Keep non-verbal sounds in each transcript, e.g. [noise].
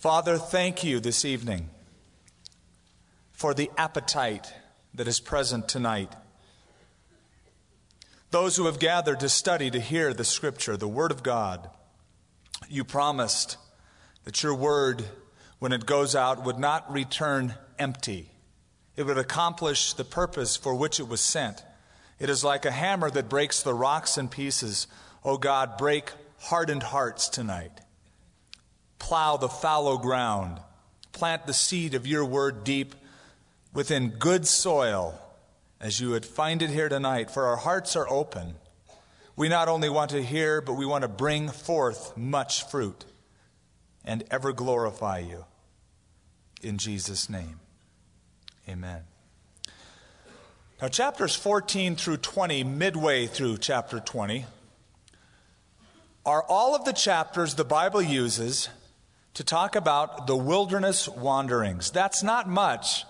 Father, thank you this evening for the appetite that is present tonight. Those who have gathered to study, to hear the Scripture, the Word of God, you promised that your Word, when it goes out, would not return empty. It would accomplish the purpose for which it was sent. It is like a hammer that breaks the rocks in pieces. Oh God, break hardened hearts tonight. Plow the fallow ground. Plant the seed of your word deep within good soil as you would find it here tonight, for our hearts are open. We not only want to hear, but we want to bring forth much fruit and ever glorify you. In Jesus' name, amen. Now, chapters 14 through 20, midway through chapter 20, are all of the chapters the Bible uses to talk about the wilderness wanderings. That's not much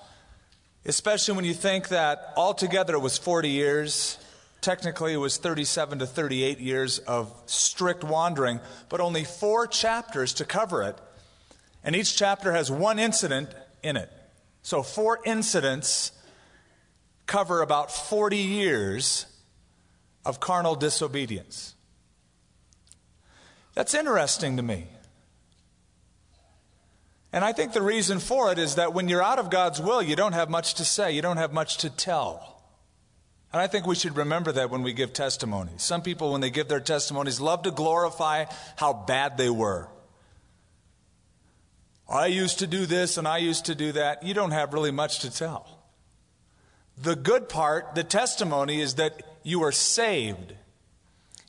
Especially when you think that altogether it was 40 years. Technically, it was 37 to 38 years of strict wandering, but only four chapters to cover it. And each chapter has one incident in it. So, four incidents cover about 40 years of carnal disobedience. That's interesting to me. And I think the reason for it is that when you're out of God's will, you don't have much to say, you don't have much to tell. And I think we should remember that when we give testimonies. Some people, when they give their testimonies, love to glorify how bad they were. I used to do this and I used to do that. You don't have really much to tell. The good part, the testimony, is that you are saved.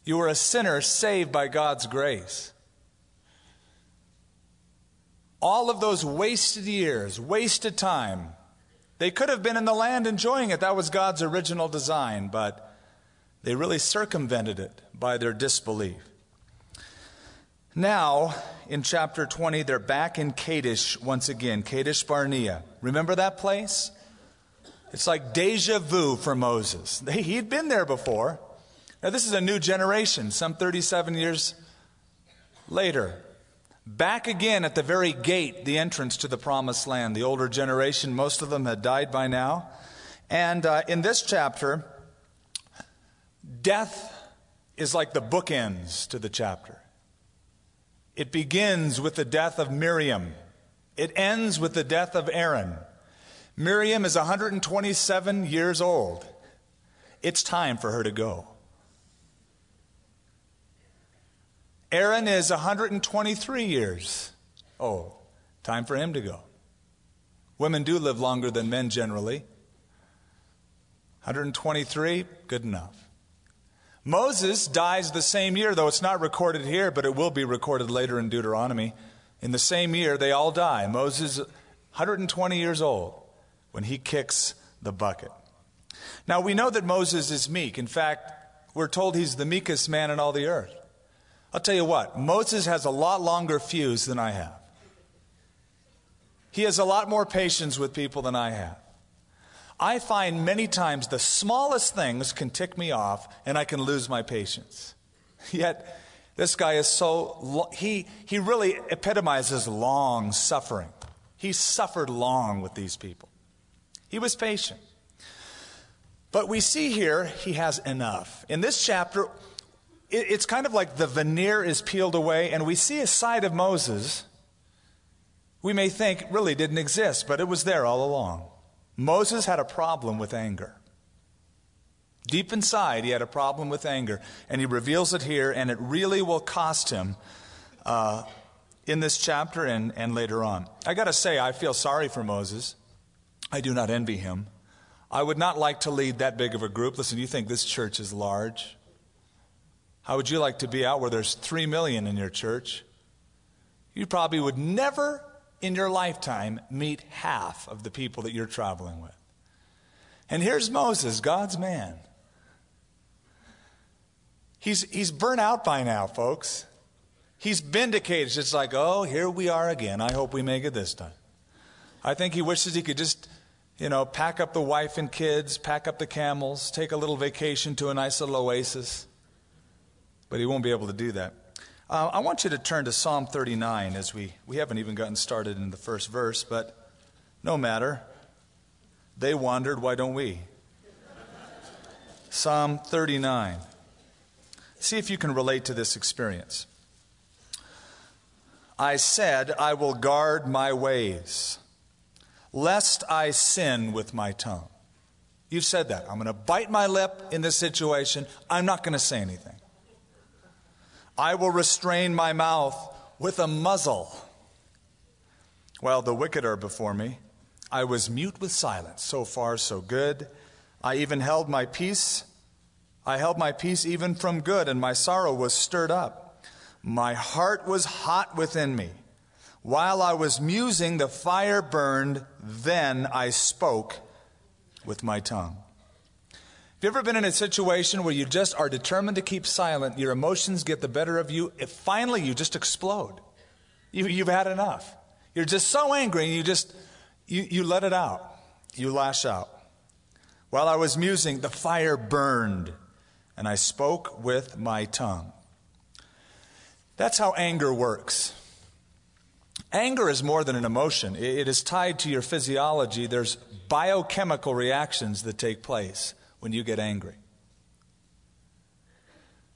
You are a sinner saved by God's grace. All of those wasted years, wasted time, they could have been in the land enjoying it. That was God's original design, but they really circumvented it by their disbelief. Now, in chapter 20, they're back in Kadesh once again, Kadesh Barnea. Remember that place? It's like deja vu for Moses. [laughs] He'd been there before. Now, this is a new generation, some 37 years later. Back again at the very gate, the entrance to the promised land. The older generation, most of them had died by now. And uh, in this chapter, death is like the bookends to the chapter. It begins with the death of Miriam, it ends with the death of Aaron. Miriam is 127 years old. It's time for her to go. Aaron is 123 years old. Time for him to go. Women do live longer than men generally. 123, good enough. Moses dies the same year, though it's not recorded here, but it will be recorded later in Deuteronomy. In the same year, they all die. Moses, 120 years old, when he kicks the bucket. Now, we know that Moses is meek. In fact, we're told he's the meekest man in all the earth. I'll tell you what, Moses has a lot longer fuse than I have. He has a lot more patience with people than I have. I find many times the smallest things can tick me off and I can lose my patience. [laughs] Yet, this guy is so, he, he really epitomizes long suffering. He suffered long with these people. He was patient. But we see here he has enough. In this chapter, it's kind of like the veneer is peeled away, and we see a side of Moses we may think really didn't exist, but it was there all along. Moses had a problem with anger. Deep inside, he had a problem with anger, and he reveals it here, and it really will cost him uh, in this chapter and, and later on. I got to say, I feel sorry for Moses. I do not envy him. I would not like to lead that big of a group. Listen, you think this church is large? How would you like to be out where there's three million in your church? You probably would never in your lifetime meet half of the people that you're traveling with. And here's Moses, God's man. He's, he's burnt out by now, folks. He's vindicated. It's like, oh, here we are again. I hope we make it this time. I think he wishes he could just, you know, pack up the wife and kids, pack up the camels, take a little vacation to a nice little oasis but he won't be able to do that. Uh, I want you to turn to Psalm 39 as we, we haven't even gotten started in the first verse, but no matter. They wandered, why don't we? Psalm 39. See if you can relate to this experience. I said, I will guard my ways, lest I sin with my tongue. You've said that. I'm going to bite my lip in this situation. I'm not going to say anything. I will restrain my mouth with a muzzle. While the wicked are before me, I was mute with silence. So far, so good. I even held my peace. I held my peace even from good, and my sorrow was stirred up. My heart was hot within me. While I was musing, the fire burned. Then I spoke with my tongue. Have you ever been in a situation where you just are determined to keep silent, your emotions get the better of you, if finally you just explode? You, you've had enough. You're just so angry you just, you, you let it out. You lash out. While I was musing, the fire burned, and I spoke with my tongue. That's how anger works. Anger is more than an emotion, it is tied to your physiology. There's biochemical reactions that take place when you get angry.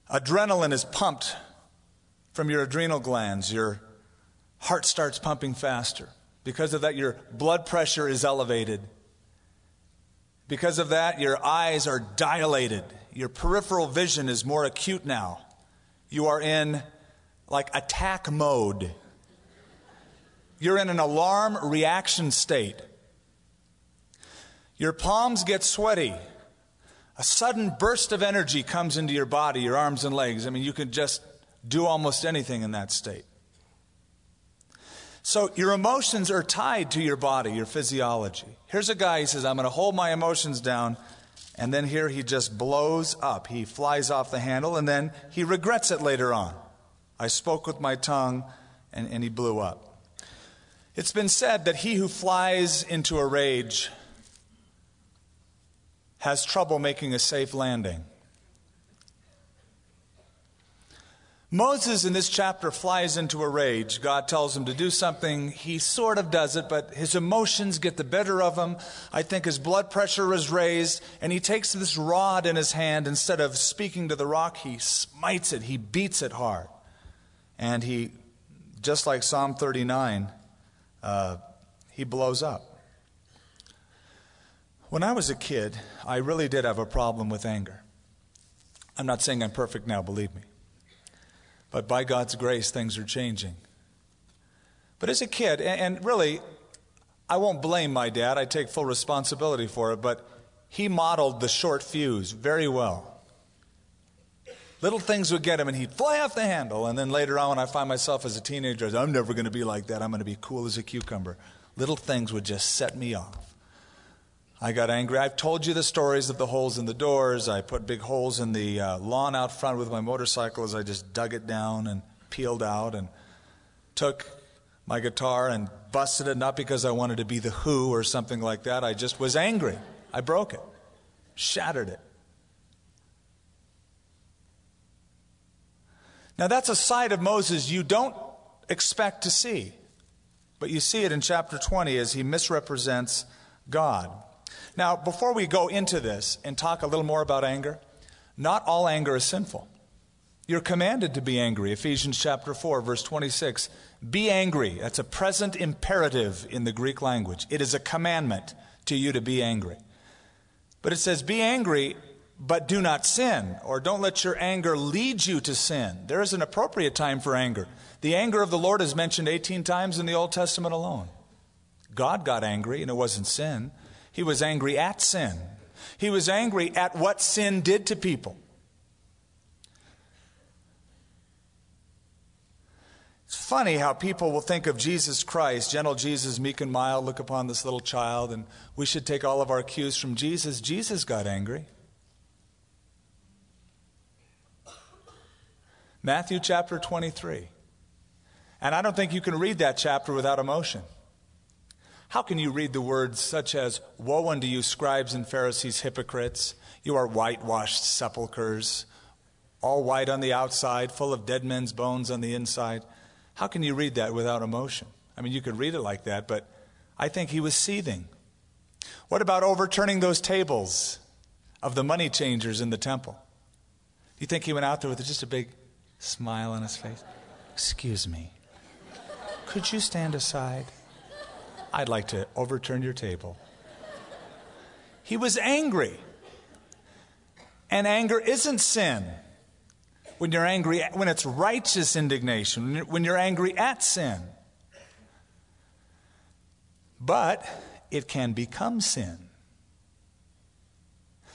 Adrenaline is pumped from your adrenal glands. Your heart starts pumping faster. Because of that, your blood pressure is elevated. Because of that, your eyes are dilated. Your peripheral vision is more acute now. You are in like attack mode. You're in an alarm reaction state. Your palms get sweaty. A sudden burst of energy comes into your body, your arms and legs. I mean, you can just do almost anything in that state. So your emotions are tied to your body, your physiology. Here's a guy, he says, I'm going to hold my emotions down. And then here he just blows up. He flies off the handle and then he regrets it later on. I spoke with my tongue and, and he blew up. It's been said that he who flies into a rage has trouble making a safe landing. Moses in this chapter flies into a rage. God tells him to do something. He sort of does it, but his emotions get the better of him. I think his blood pressure is raised, and he takes this rod in his hand. Instead of speaking to the rock, he smites it, he beats it hard. And he, just like Psalm 39, uh, he blows up. When I was a kid, I really did have a problem with anger. I'm not saying I'm perfect now, believe me. But by God's grace, things are changing. But as a kid, and really, I won't blame my dad, I take full responsibility for it, but he modeled the short fuse very well. Little things would get him, and he'd fly off the handle. And then later on, when I find myself as a teenager, I'm never going to be like that. I'm going to be cool as a cucumber. Little things would just set me off. I got angry. I've told you the stories of the holes in the doors. I put big holes in the uh, lawn out front with my motorcycle as I just dug it down and peeled out and took my guitar and busted it, not because I wanted to be the Who or something like that. I just was angry. I broke it, shattered it. Now, that's a side of Moses you don't expect to see, but you see it in chapter 20 as he misrepresents God. Now, before we go into this and talk a little more about anger, not all anger is sinful. You're commanded to be angry. Ephesians chapter 4, verse 26. Be angry. That's a present imperative in the Greek language. It is a commandment to you to be angry. But it says, be angry, but do not sin, or don't let your anger lead you to sin. There is an appropriate time for anger. The anger of the Lord is mentioned 18 times in the Old Testament alone. God got angry, and it wasn't sin. He was angry at sin. He was angry at what sin did to people. It's funny how people will think of Jesus Christ, gentle Jesus, meek and mild, look upon this little child, and we should take all of our cues from Jesus. Jesus got angry. Matthew chapter 23. And I don't think you can read that chapter without emotion. How can you read the words such as, Woe unto you, scribes and Pharisees, hypocrites! You are whitewashed sepulchres. all white on the outside, full of dead men's bones on the inside. How can you read that without emotion? I mean, you could read it like that, but I think he was seething. What about overturning those tables of the money changers in the temple? Do you think he went out there with just a big smile on his face? Excuse me. Could you stand aside? I'd like to overturn your table. He was angry. And anger isn't sin. When you're angry, when it's righteous indignation, when you're angry at sin. But it can become sin.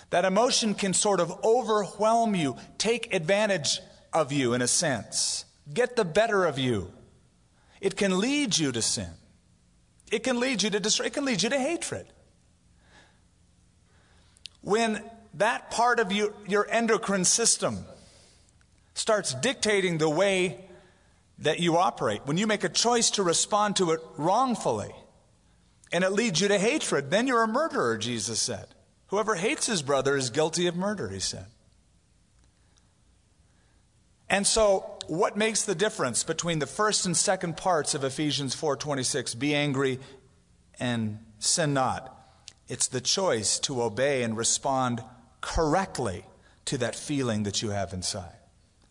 That emotion can sort of overwhelm you, take advantage of you in a sense, get the better of you. It can lead you to sin. It can lead you to destroy, it can lead you to hatred. When that part of you, your endocrine system starts dictating the way that you operate, when you make a choice to respond to it wrongfully, and it leads you to hatred, then you're a murderer, Jesus said. Whoever hates his brother is guilty of murder, he said. And so, what makes the difference between the first and second parts of Ephesians 4:26, be angry and sin not? It's the choice to obey and respond correctly to that feeling that you have inside.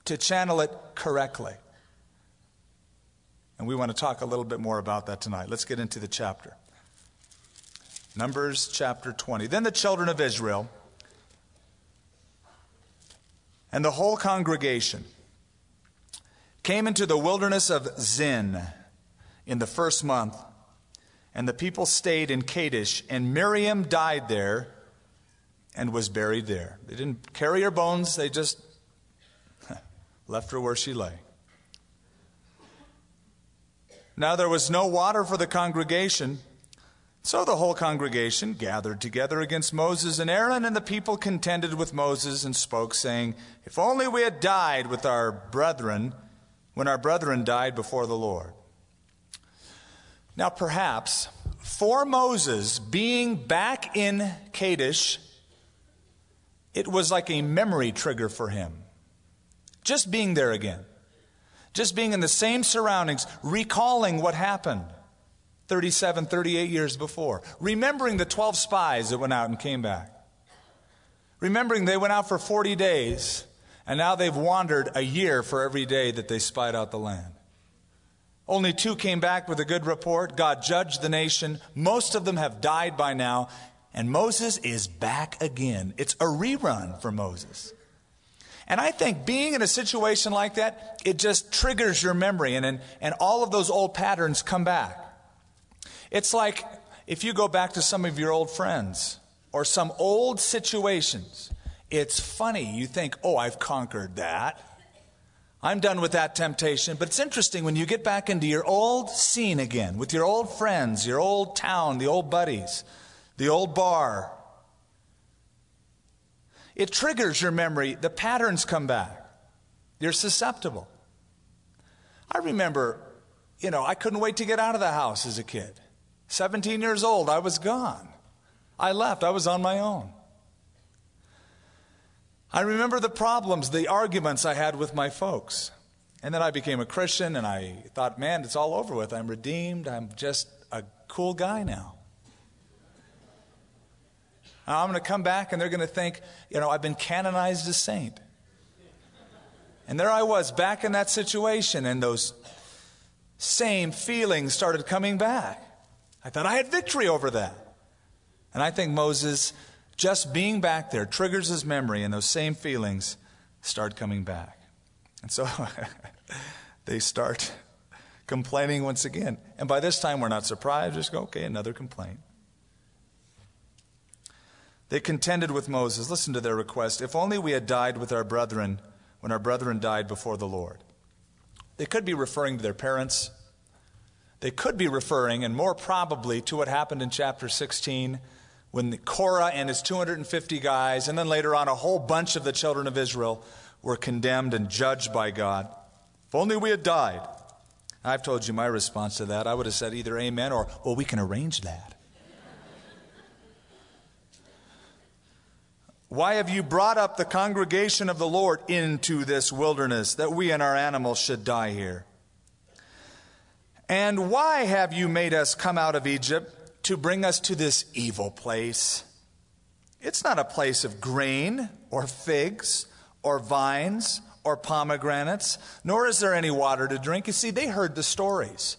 To channel it correctly. And we want to talk a little bit more about that tonight. Let's get into the chapter. Numbers chapter 20. Then the children of Israel and the whole congregation came into the wilderness of Zin in the first month, and the people stayed in Kadesh, and Miriam died there and was buried there. They didn't carry her bones, they just [laughs] left her where she lay. Now there was no water for the congregation so the whole congregation gathered together against Moses and Aaron, and the people contended with Moses and spoke, saying, If only we had died with our brethren when our brethren died before the Lord. Now, perhaps for Moses being back in Kadesh, it was like a memory trigger for him. Just being there again, just being in the same surroundings, recalling what happened. 37, 38 years before. Remembering the 12 spies that went out and came back. Remembering they went out for 40 days, and now they've wandered a year for every day that they spied out the land. Only two came back with a good report. God judged the nation. Most of them have died by now, and Moses is back again. It's a rerun for Moses. And I think being in a situation like that, it just triggers your memory, and, and, and all of those old patterns come back. It's like if you go back to some of your old friends or some old situations, it's funny. You think, oh, I've conquered that. I'm done with that temptation. But it's interesting when you get back into your old scene again with your old friends, your old town, the old buddies, the old bar. It triggers your memory. The patterns come back. You're susceptible. I remember, you know, I couldn't wait to get out of the house as a kid. 17 years old, I was gone. I left, I was on my own. I remember the problems, the arguments I had with my folks. And then I became a Christian and I thought, man, it's all over with. I'm redeemed. I'm just a cool guy now. I'm going to come back and they're going to think, you know, I've been canonized as saint. And there I was back in that situation, and those same feelings started coming back. I thought I had victory over that. And I think Moses, just being back there, triggers his memory, and those same feelings start coming back. And so [laughs] they start complaining once again. And by this time, we're not surprised. Just go, okay, another complaint. They contended with Moses. Listen to their request. If only we had died with our brethren when our brethren died before the Lord. They could be referring to their parents, they could be referring, and more probably, to what happened in chapter 16 when Korah and his 250 guys, and then later on a whole bunch of the children of Israel, were condemned and judged by God. If only we had died. I've told you my response to that. I would have said either amen or, well, we can arrange that. Why have you brought up the congregation of the Lord into this wilderness that we and our animals should die here? And why have you made us come out of Egypt to bring us to this evil place? It's not a place of grain or figs or vines or pomegranates, nor is there any water to drink. You see, they heard the stories.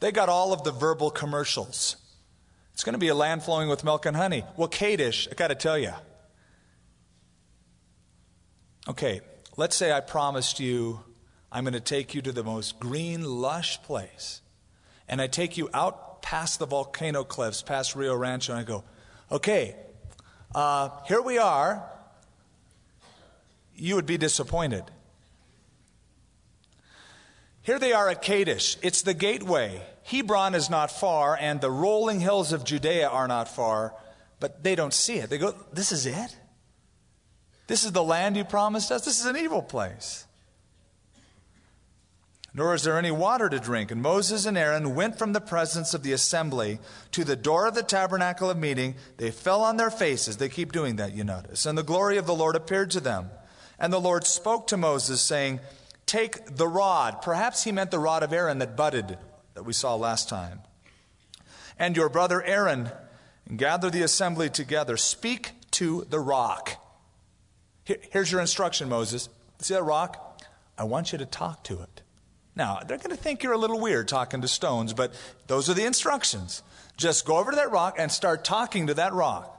They got all of the verbal commercials. It's going to be a land flowing with milk and honey. Well, Kadesh, I got to tell you, Okay, let's say I promised you I'm going to take you to the most green, lush place. And I take you out past the volcano cliffs, past Rio Rancho, and I go, okay, uh, here we are. You would be disappointed. Here they are at Kadesh. It's the gateway. Hebron is not far, and the rolling hills of Judea are not far, but they don't see it. They go, This is it? This is the land you promised us? This is an evil place. Nor is there any water to drink. And Moses and Aaron went from the presence of the assembly to the door of the tabernacle of meeting. They fell on their faces. They keep doing that, you notice. And the glory of the Lord appeared to them. And the Lord spoke to Moses, saying, Take the rod. Perhaps he meant the rod of Aaron that budded, that we saw last time. And your brother Aaron, gather the assembly together. Speak to the rock here's your instruction, Moses. See that rock? I want you to talk to it. Now, they're going to think you're a little weird talking to stones, but those are the instructions. Just go over to that rock and start talking to that rock.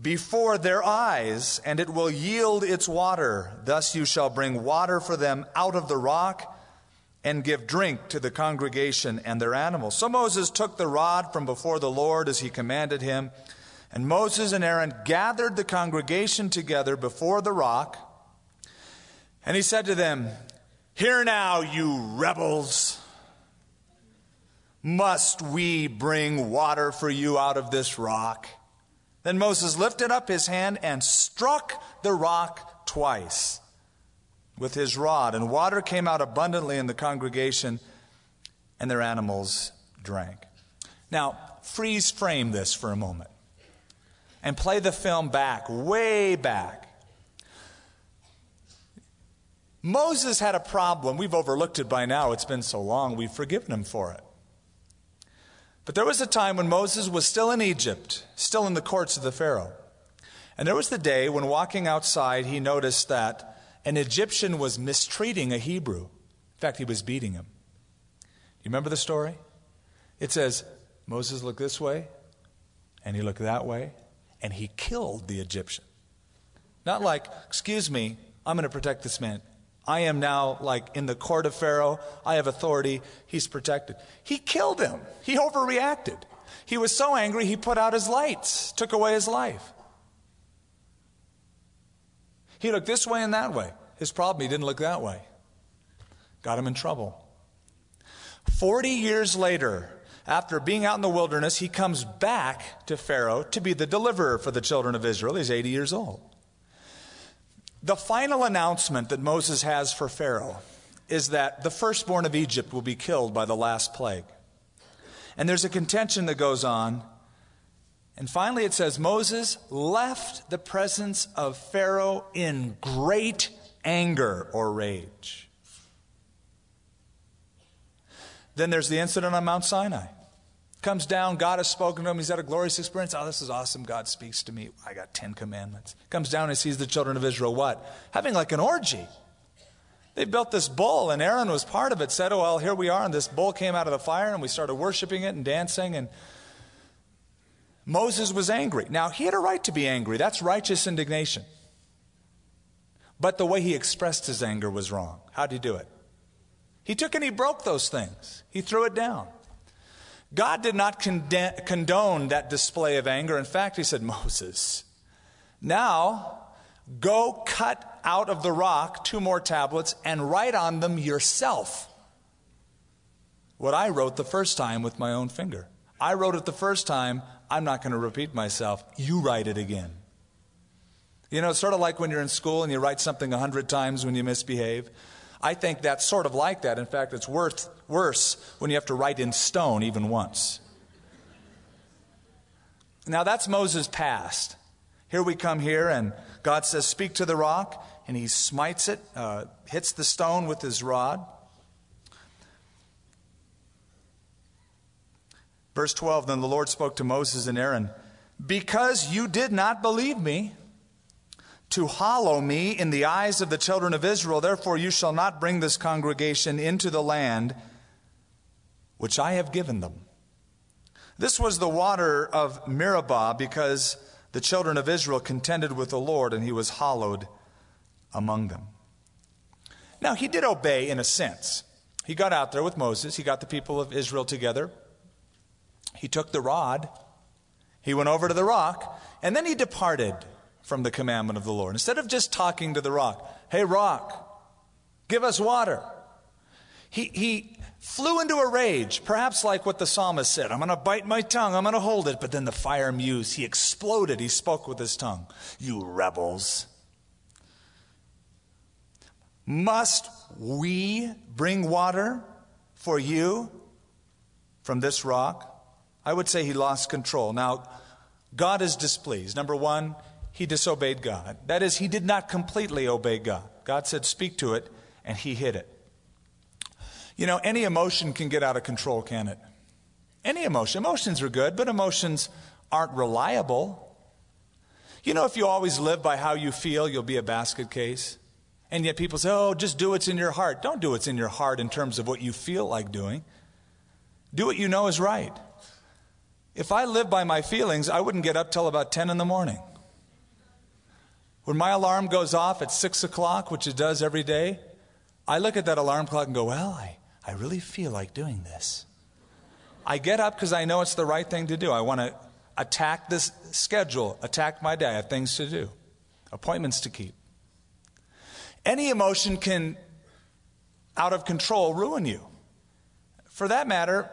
Before their eyes, and it will yield its water. Thus you shall bring water for them out of the rock and give drink to the congregation and their animals. So Moses took the rod from before the Lord as he commanded him. And Moses and Aaron gathered the congregation together before the rock. And he said to them, Hear now, you rebels. Must we bring water for you out of this rock? Then Moses lifted up his hand and struck the rock twice with his rod, and water came out abundantly in the congregation, and their animals drank. Now, freeze frame this for a moment and play the film back, way back. Moses had a problem. We've overlooked it by now. It's been so long, we've forgiven him for it. But there was a time when Moses was still in Egypt, still in the courts of the Pharaoh. And there was the day when walking outside, he noticed that an Egyptian was mistreating a Hebrew. In fact, he was beating him. You remember the story? It says, Moses looked this way, and he looked that way, and he killed the Egyptian. Not like, excuse me, I'm going to protect this man. I am now like in the court of Pharaoh. I have authority. He's protected. He killed him. He overreacted. He was so angry, he put out his lights, took away his life. He looked this way and that way. His problem, he didn't look that way. Got him in trouble. Forty years later, after being out in the wilderness, he comes back to Pharaoh to be the deliverer for the children of Israel. He's 80 years old. The final announcement that Moses has for Pharaoh is that the firstborn of Egypt will be killed by the last plague. And there's a contention that goes on. And finally, it says Moses left the presence of Pharaoh in great anger or rage. Then there's the incident on Mount Sinai. Comes down, God has spoken to him. He's had a glorious experience. Oh, this is awesome. God speaks to me. I got 10 commandments. Comes down and sees the children of Israel what? Having like an orgy. They built this bull, and Aaron was part of it. Said, Oh, well, here we are. And this bull came out of the fire, and we started worshiping it and dancing. And Moses was angry. Now, he had a right to be angry. That's righteous indignation. But the way he expressed his anger was wrong. How did he do it? He took and he broke those things, he threw it down. God did not condone that display of anger. In fact, he said, Moses, now go cut out of the rock two more tablets and write on them yourself what I wrote the first time with my own finger. I wrote it the first time. I'm not going to repeat myself. You write it again. You know, it's sort of like when you're in school and you write something a hundred times when you misbehave. I think that's sort of like that. In fact, it's worth, worse when you have to write in stone even once. Now that's Moses' past. Here we come here, and God says, Speak to the rock, and he smites it, uh, hits the stone with his rod. Verse 12 Then the Lord spoke to Moses and Aaron, Because you did not believe me, to hallow me in the eyes of the children of Israel, therefore you shall not bring this congregation into the land which I have given them. This was the water of Meribah because the children of Israel contended with the Lord and he was hallowed among them. Now, he did obey in a sense. He got out there with Moses, he got the people of Israel together. He took the rod, he went over to the rock, and then he departed from the commandment of the Lord. Instead of just talking to the rock, hey, rock, give us water. He, he flew into a rage, perhaps like what the psalmist said I'm going to bite my tongue, I'm going to hold it. But then the fire mused. He exploded. He spoke with his tongue. You rebels. Must we bring water for you from this rock? I would say he lost control. Now, God is displeased. Number one, he disobeyed God. That is, he did not completely obey God. God said, Speak to it, and he hid it. You know, any emotion can get out of control, can it? Any emotion. Emotions are good, but emotions aren't reliable. You know, if you always live by how you feel, you'll be a basket case. And yet people say, oh, just do what's in your heart. Don't do what's in your heart in terms of what you feel like doing. Do what you know is right. If I lived by my feelings, I wouldn't get up till about 10 in the morning. When my alarm goes off at 6 o'clock, which it does every day, I look at that alarm clock and go, well, I, I really feel like doing this. I get up because I know it's the right thing to do. I want to attack this schedule, attack my day. I have things to do, appointments to keep. Any emotion can, out of control, ruin you. For that matter,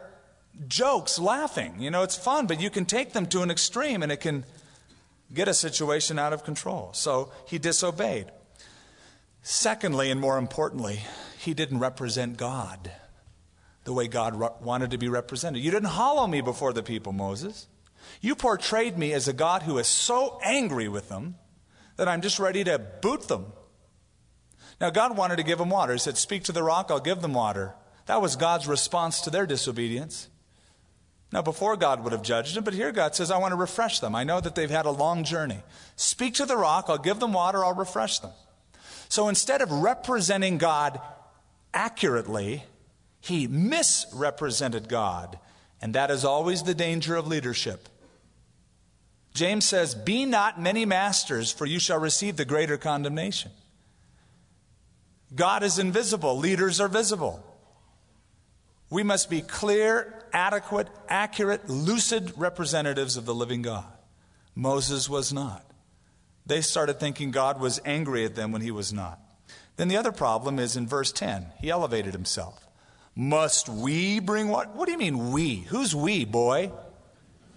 jokes, laughing, you know, it's fun, but you can take them to an extreme and it can get a situation out of control. So he disobeyed. Secondly, and more importantly, he didn't represent God the way God wanted to be represented. You didn't hallow me before the people, Moses. You portrayed me as a God who is so angry with them that I'm just ready to boot them. Now, God wanted to give them water. He said, Speak to the rock, I'll give them water. That was God's response to their disobedience. Now, before God would have judged them, but here God says, I want to refresh them. I know that they've had a long journey. Speak to the rock, I'll give them water, I'll refresh them. So instead of representing God accurately, he misrepresented God. And that is always the danger of leadership. James says, Be not many masters, for you shall receive the greater condemnation. God is invisible, leaders are visible. We must be clear, adequate, accurate, lucid representatives of the living God. Moses was not. They started thinking God was angry at them when he was not. Then the other problem is in verse 10. He elevated himself. Must we bring what? What do you mean we? Who's we, boy?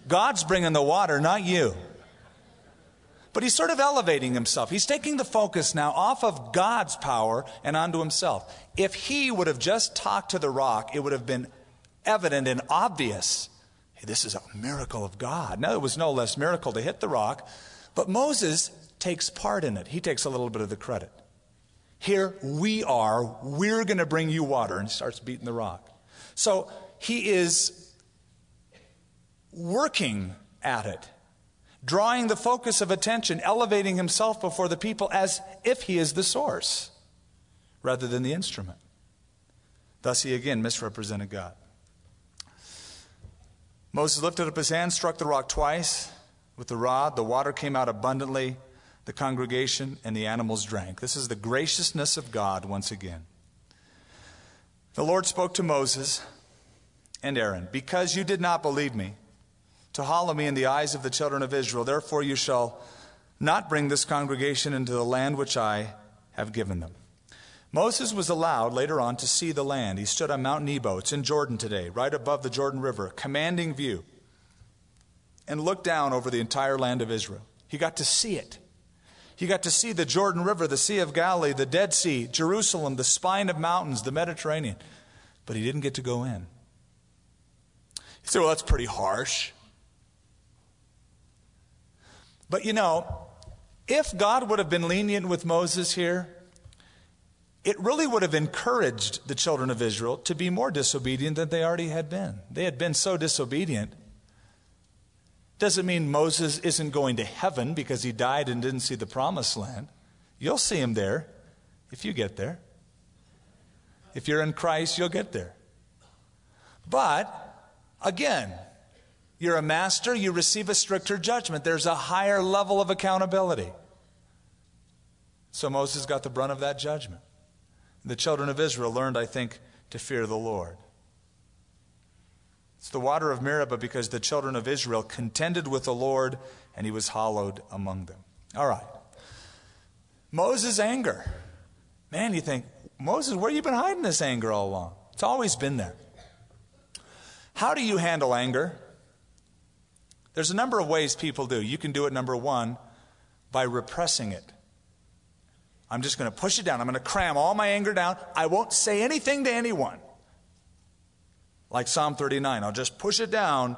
God's bringing the water, not you. But he's sort of elevating himself. He's taking the focus now off of God's power and onto himself. If he would have just talked to the rock, it would have been evident and obvious. Hey, this is a miracle of God. Now, it was no less miracle to hit the rock, but Moses takes part in it. He takes a little bit of the credit. Here we are, we're going to bring you water. And he starts beating the rock. So he is working at it, drawing the focus of attention, elevating himself before the people as if he is the source rather than the instrument. Thus, he again misrepresented God. Moses lifted up his hand, struck the rock twice with the rod. The water came out abundantly the congregation, and the animals drank. This is the graciousness of God once again. The Lord spoke to Moses and Aaron, Because you did not believe me, to hallow me in the eyes of the children of Israel, therefore you shall not bring this congregation into the land which I have given them. Moses was allowed later on to see the land. He stood on Mount Nebo. It's in Jordan today, right above the Jordan River, commanding view, and looked down over the entire land of Israel. He got to see it. He got to see the Jordan River, the Sea of Galilee, the Dead Sea, Jerusalem, the spine of mountains, the Mediterranean. But he didn't get to go in. You say, well, that's pretty harsh. But you know, if God would have been lenient with Moses here, it really would have encouraged the children of Israel to be more disobedient than they already had been. They had been so disobedient. Doesn't mean Moses isn't going to heaven because he died and didn't see the promised land. You'll see him there if you get there. If you're in Christ, you'll get there. But, again, you're a master, you receive a stricter judgment. There's a higher level of accountability. So Moses got the brunt of that judgment. The children of Israel learned, I think, to fear the Lord. It's the water of Meribah because the children of Israel contended with the Lord and he was hallowed among them. All right. Moses' anger. Man, you think, Moses, where you been hiding this anger all along? It's always been there. How do you handle anger? There's a number of ways people do. You can do it, number one, by repressing it. I'm just going to push it down. I'm going to cram all my anger down. I won't say anything to anyone. Like Psalm 39, I'll just push it down,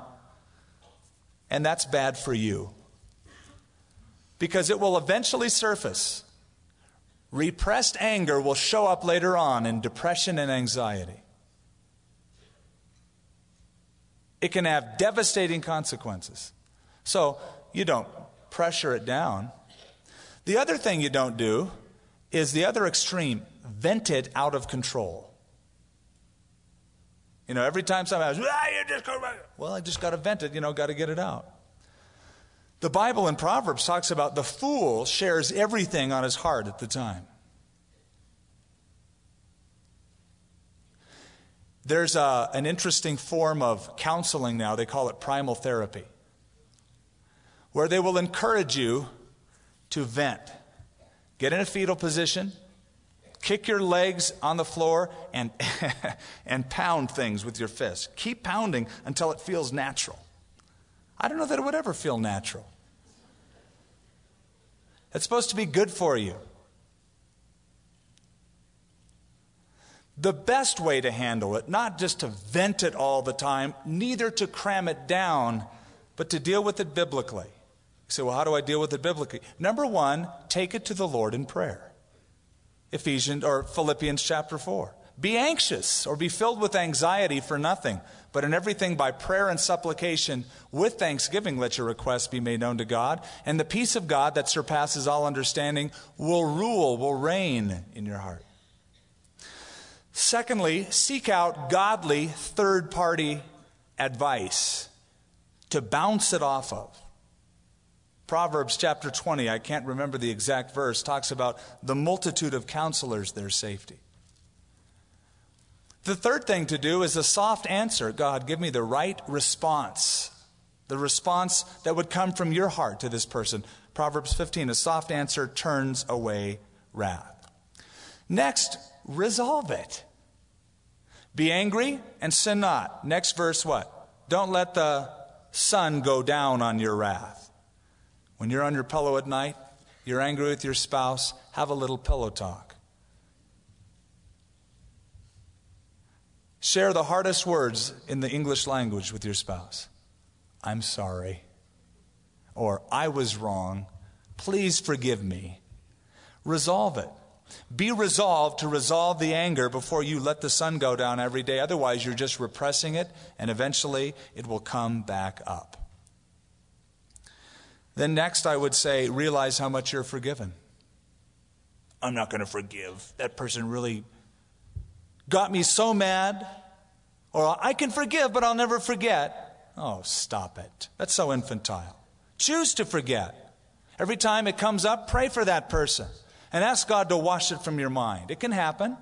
and that's bad for you. Because it will eventually surface. Repressed anger will show up later on in depression and anxiety. It can have devastating consequences. So you don't pressure it down. The other thing you don't do is the other extreme vent it out of control. You know, every time somebody says, ah, you just well, I just got to vent it, you know, got to get it out. The Bible in Proverbs talks about the fool shares everything on his heart at the time. There's a, an interesting form of counseling now, they call it primal therapy, where they will encourage you to vent. Get in a fetal position, kick your legs on the floor, and, [laughs] and pound things with your fists. Keep pounding until it feels natural. I don't know that it would ever feel natural. It's supposed to be good for you. The best way to handle it, not just to vent it all the time, neither to cram it down, but to deal with it biblically. Say, well, how do I deal with it biblically? Number one, take it to the Lord in prayer. Ephesians or Philippians chapter 4. Be anxious or be filled with anxiety for nothing, but in everything by prayer and supplication with thanksgiving let your requests be made known to God, and the peace of God that surpasses all understanding will rule, will reign in your heart. Secondly, seek out godly third party advice to bounce it off of. Proverbs chapter 20, I can't remember the exact verse, talks about the multitude of counselors, their safety. The third thing to do is a soft answer God, give me the right response. The response that would come from your heart to this person. Proverbs 15, a soft answer turns away wrath. Next, resolve it. Be angry and sin not. Next verse, what? Don't let the sun go down on your wrath. When you're on your pillow at night, you're angry with your spouse, have a little pillow talk. Share the hardest words in the English language with your spouse. I'm sorry. Or I was wrong. Please forgive me. Resolve it. Be resolved to resolve the anger before you let the sun go down every day. Otherwise, you're just repressing it, and eventually it will come back up. Then, next, I would say, realize how much you're forgiven. I'm not going to forgive. That person really got me so mad. Or I can forgive, but I'll never forget. Oh, stop it. That's so infantile. Choose to forget. Every time it comes up, pray for that person and ask God to wash it from your mind. It can happen.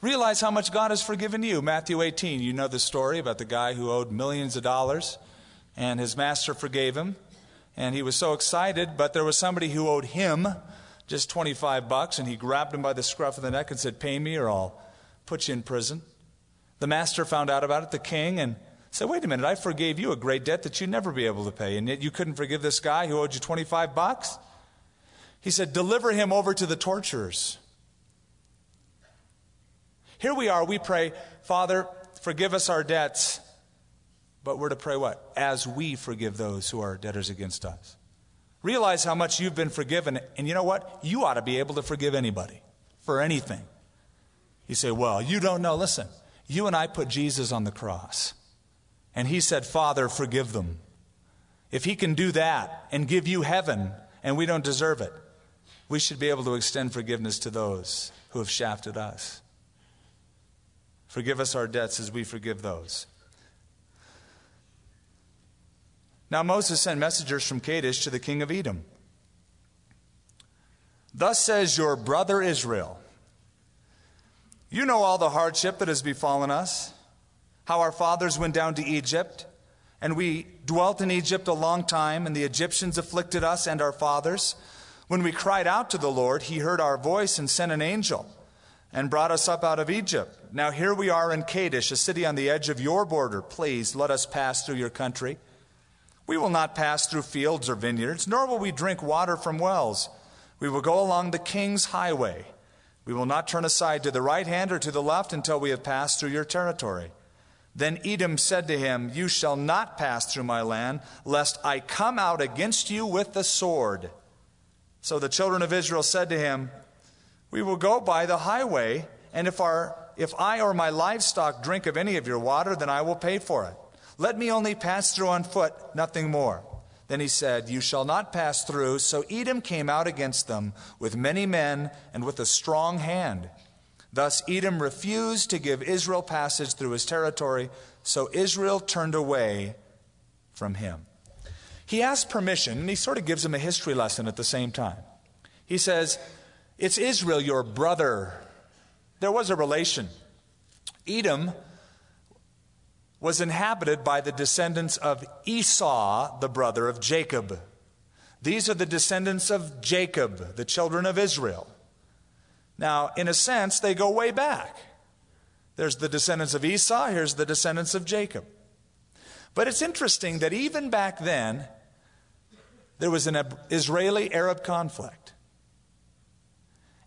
Realize how much God has forgiven you. Matthew 18, you know the story about the guy who owed millions of dollars and his master forgave him. And he was so excited, but there was somebody who owed him just 25 bucks, and he grabbed him by the scruff of the neck and said, Pay me or I'll put you in prison. The master found out about it, the king, and said, Wait a minute, I forgave you a great debt that you'd never be able to pay, and yet you couldn't forgive this guy who owed you 25 bucks? He said, Deliver him over to the torturers. Here we are, we pray, Father, forgive us our debts But we're to pray what? As we forgive those who are debtors against us. Realize how much you've been forgiven, and you know what? You ought to be able to forgive anybody for anything. You say, Well, you don't know. Listen, you and I put Jesus on the cross, and he said, Father, forgive them. If he can do that and give you heaven, and we don't deserve it, we should be able to extend forgiveness to those who have shafted us. Forgive us our debts as we forgive those. Now Moses sent messengers from Kadesh to the king of Edom. Thus says your brother Israel You know all the hardship that has befallen us, how our fathers went down to Egypt, and we dwelt in Egypt a long time, and the Egyptians afflicted us and our fathers. When we cried out to the Lord, he heard our voice and sent an angel and brought us up out of Egypt. Now here we are in Kadesh, a city on the edge of your border. Please let us pass through your country. We will not pass through fields or vineyards, nor will we drink water from wells. We will go along the king's highway. We will not turn aside to the right hand or to the left until we have passed through your territory. Then Edom said to him, You shall not pass through my land, lest I come out against you with the sword. So the children of Israel said to him, We will go by the highway, and if, our, if I or my livestock drink of any of your water, then I will pay for it. Let me only pass through on foot, nothing more. Then he said, You shall not pass through. So Edom came out against them with many men and with a strong hand. Thus Edom refused to give Israel passage through his territory, so Israel turned away from him. He asks permission, and he sort of gives him a history lesson at the same time. He says, It's Israel, your brother. There was a relation. Edom was inhabited by the descendants of Esau, the brother of Jacob. These are the descendants of Jacob, the children of Israel. Now, in a sense, they go way back. There's the descendants of Esau, here's the descendants of Jacob. But it's interesting that even back then, there was an Israeli Arab conflict.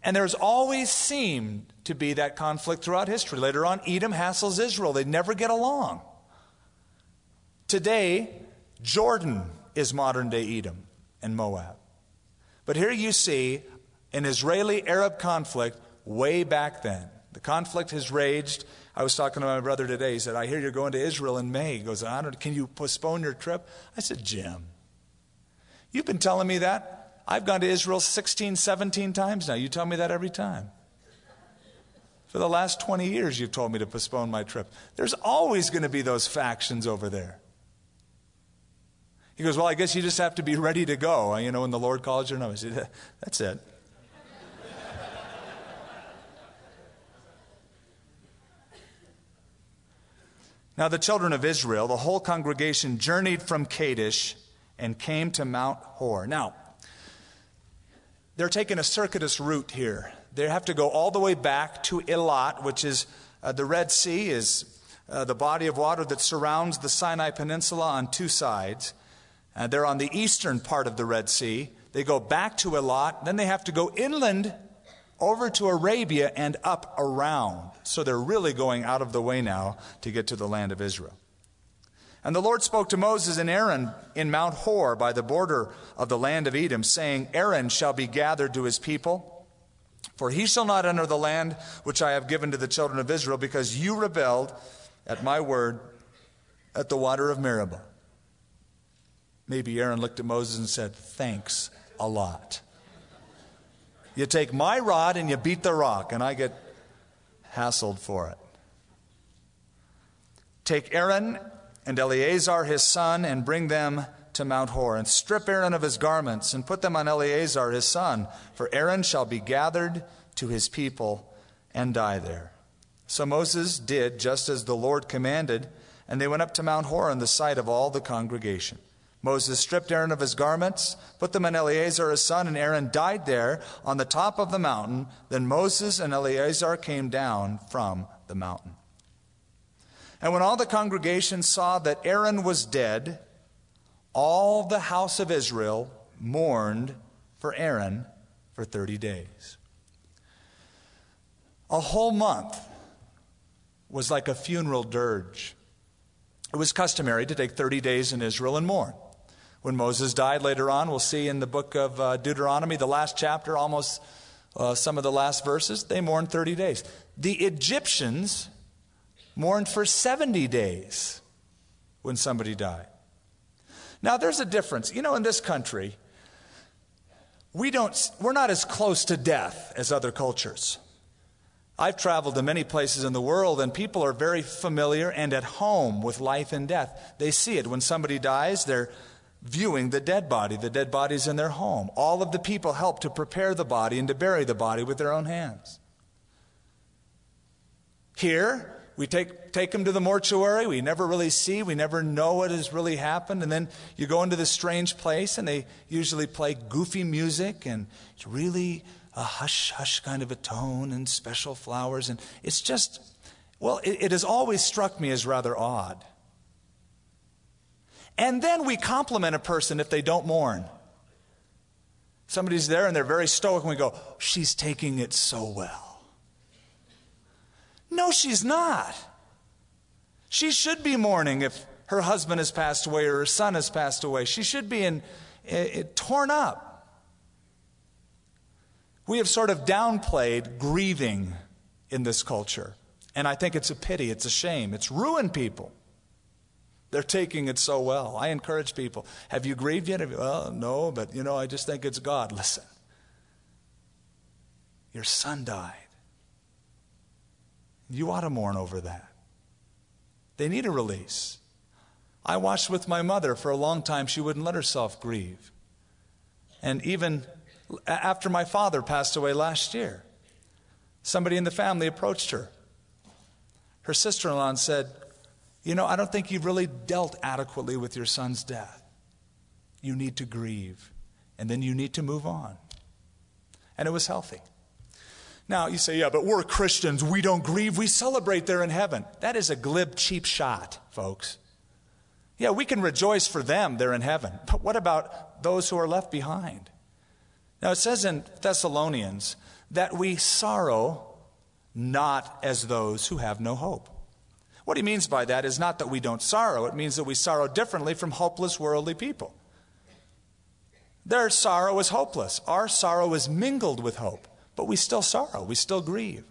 And there's always seemed to be that conflict throughout history. Later on, Edom hassles Israel. They never get along. Today, Jordan is modern day Edom and Moab. But here you see an Israeli Arab conflict way back then. The conflict has raged. I was talking to my brother today. He said, I hear you're going to Israel in May. He goes, I don't, can you postpone your trip? I said, Jim, You've been telling me that. I've gone to Israel 16, 17 times now. You tell me that every time. For the last 20 years, you've told me to postpone my trip. There's always going to be those factions over there. He goes, Well, I guess you just have to be ready to go, you know, when the Lord calls you. No, I said, [laughs] That's it. now, the children of Israel, the whole congregation journeyed from Kadesh and came to Mount Hor. Now, they're taking a circuitous route here. They have to go all the way back to Elat, which is uh, the Red Sea, is uh, the body of water that surrounds the Sinai Peninsula on two sides. Uh, they're on the eastern part of the Red Sea. They go back to Elat, then they have to go inland over to Arabia and up around. So they're really going out of the way now to get to the land of Israel. And the Lord spoke to Moses and Aaron in Mount Hor by the border of the land of Edom, saying, Aaron shall be gathered to his people, for he shall not enter the land which I have given to the children of Israel, because you rebelled at my word at the water of Meribah. Maybe Aaron looked at Moses and said, Thanks a lot. You take my rod and you beat the rock, and I get hassled for it. Take Aaron and Eleazar his son, and bring them to Mount Hor, and strip Aaron of his garments, and put them on Eleazar his son, for Aaron shall be gathered to his people and die there. So Moses did just as the Lord commanded, and they went up to Mount Hor in the sight of all the congregation. Moses stripped Aaron of his garments, put them on Eleazar his son, and Aaron died there on the top of the mountain. Then Moses and Eleazar came down from the mountain. And when all the congregation saw that Aaron was dead, all the house of Israel mourned for Aaron for 30 days. A whole month was like a funeral dirge. it was customary to take 30 days in Israel and mourn. When Moses died later on, we'll see in the book of uh, Deuteronomy, the last chapter, almost uh, some of the last verses, they mourned 30 days. The Egyptians mourned for 70 days when somebody died. Now, there's a difference. You know, in this country, we don't, we're not as close to death as other cultures. I've traveled to many places in the world, and people are very familiar and at home with life and death. They see it. When somebody dies, they're viewing the dead body. The dead body's in their home. All of the people help to prepare the body and to bury the body with their own hands. Here, we take, take them to the mortuary. We never really see. We never know what has really happened. And then you go into this strange place, and they usually play goofy music, and it's really a hush hush kind of a tone and special flowers. And it's just, well, it, it has always struck me as rather odd. And then we compliment a person if they don't mourn. Somebody's there and they're very stoic, and we go, She's taking it so well. No, she's not. She should be mourning if her husband has passed away or her son has passed away. She should be in, in, in, torn up. We have sort of downplayed grieving in this culture. And I think it's a pity, it's a shame. It's ruined people. They're taking it so well. I encourage people. Have you grieved yet? You, well, no, but you know, I just think it's God. [laughs] Listen. Your son died. You ought to mourn over that. They need a release. I watched with my mother for a long time. She wouldn't let herself grieve. And even after my father passed away last year, somebody in the family approached her. Her sister in law said, You know, I don't think you've really dealt adequately with your son's death. You need to grieve, and then you need to move on. And it was healthy. Now, you say, yeah, but we're Christians. We don't grieve. We celebrate there in heaven. That is a glib, cheap shot, folks. Yeah, we can rejoice for them there in heaven. But what about those who are left behind? Now, it says in Thessalonians that we sorrow not as those who have no hope. What he means by that is not that we don't sorrow, it means that we sorrow differently from hopeless worldly people. Their sorrow is hopeless, our sorrow is mingled with hope. But we still sorrow, we still grieve.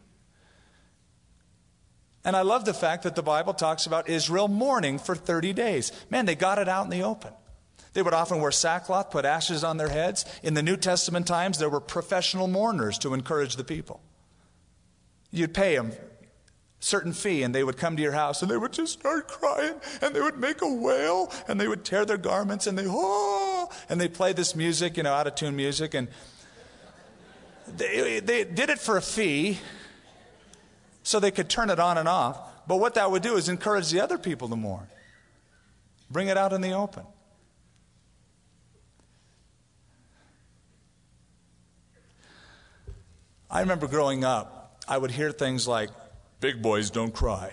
And I love the fact that the Bible talks about Israel mourning for 30 days. Man, they got it out in the open. They would often wear sackcloth, put ashes on their heads. In the New Testament times, there were professional mourners to encourage the people. You'd pay them certain fee and they would come to your house and they would just start crying and they would make a wail and they would tear their garments and they oh and they play this music you know out of tune music and they, they did it for a fee so they could turn it on and off. But what that would do is encourage the other people to mourn, bring it out in the open. I remember growing up, I would hear things like, big boys don't cry.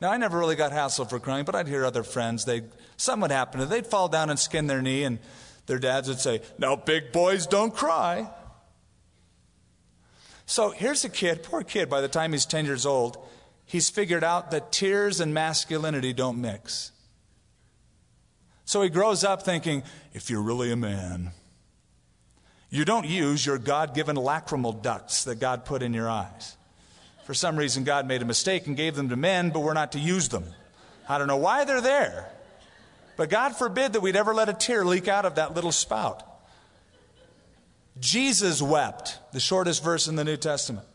Now, I never really got hassled for crying, but I'd hear other friends, they'd, something would happen to. They'd fall down and skin their knee, and their dads would say, Now, big boys don't cry. So here's a kid, poor kid, by the time he's 10 years old, he's figured out that tears and masculinity don't mix. So he grows up thinking, if you're really a man, you don't use your God given lacrimal ducts that God put in your eyes. For some reason, God made a mistake and gave them to men, but we're not to use them. I don't know why they're there. But God forbid that we'd ever let a tear leak out of that little spout. Jesus wept, the shortest verse in the New Testament.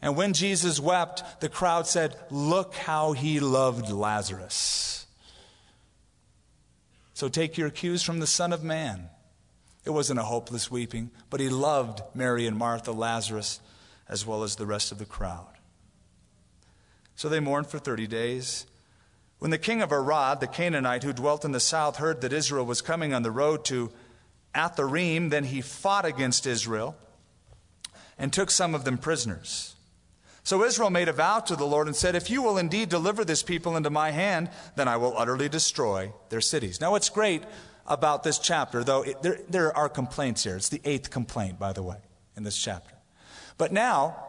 And when Jesus wept, the crowd said, Look how he loved Lazarus. So take your cues from the Son of Man. It wasn't a hopeless weeping, but he loved Mary and Martha, Lazarus, as well as the rest of the crowd. So they mourned for 30 days. When the king of Arad, the Canaanite who dwelt in the south, heard that Israel was coming on the road to Atharim, then he fought against Israel and took some of them prisoners. So Israel made a vow to the Lord and said, If you will indeed deliver this people into my hand, then I will utterly destroy their cities. Now, what's great about this chapter, though, it, there, there are complaints here. It's the eighth complaint, by the way, in this chapter. But now,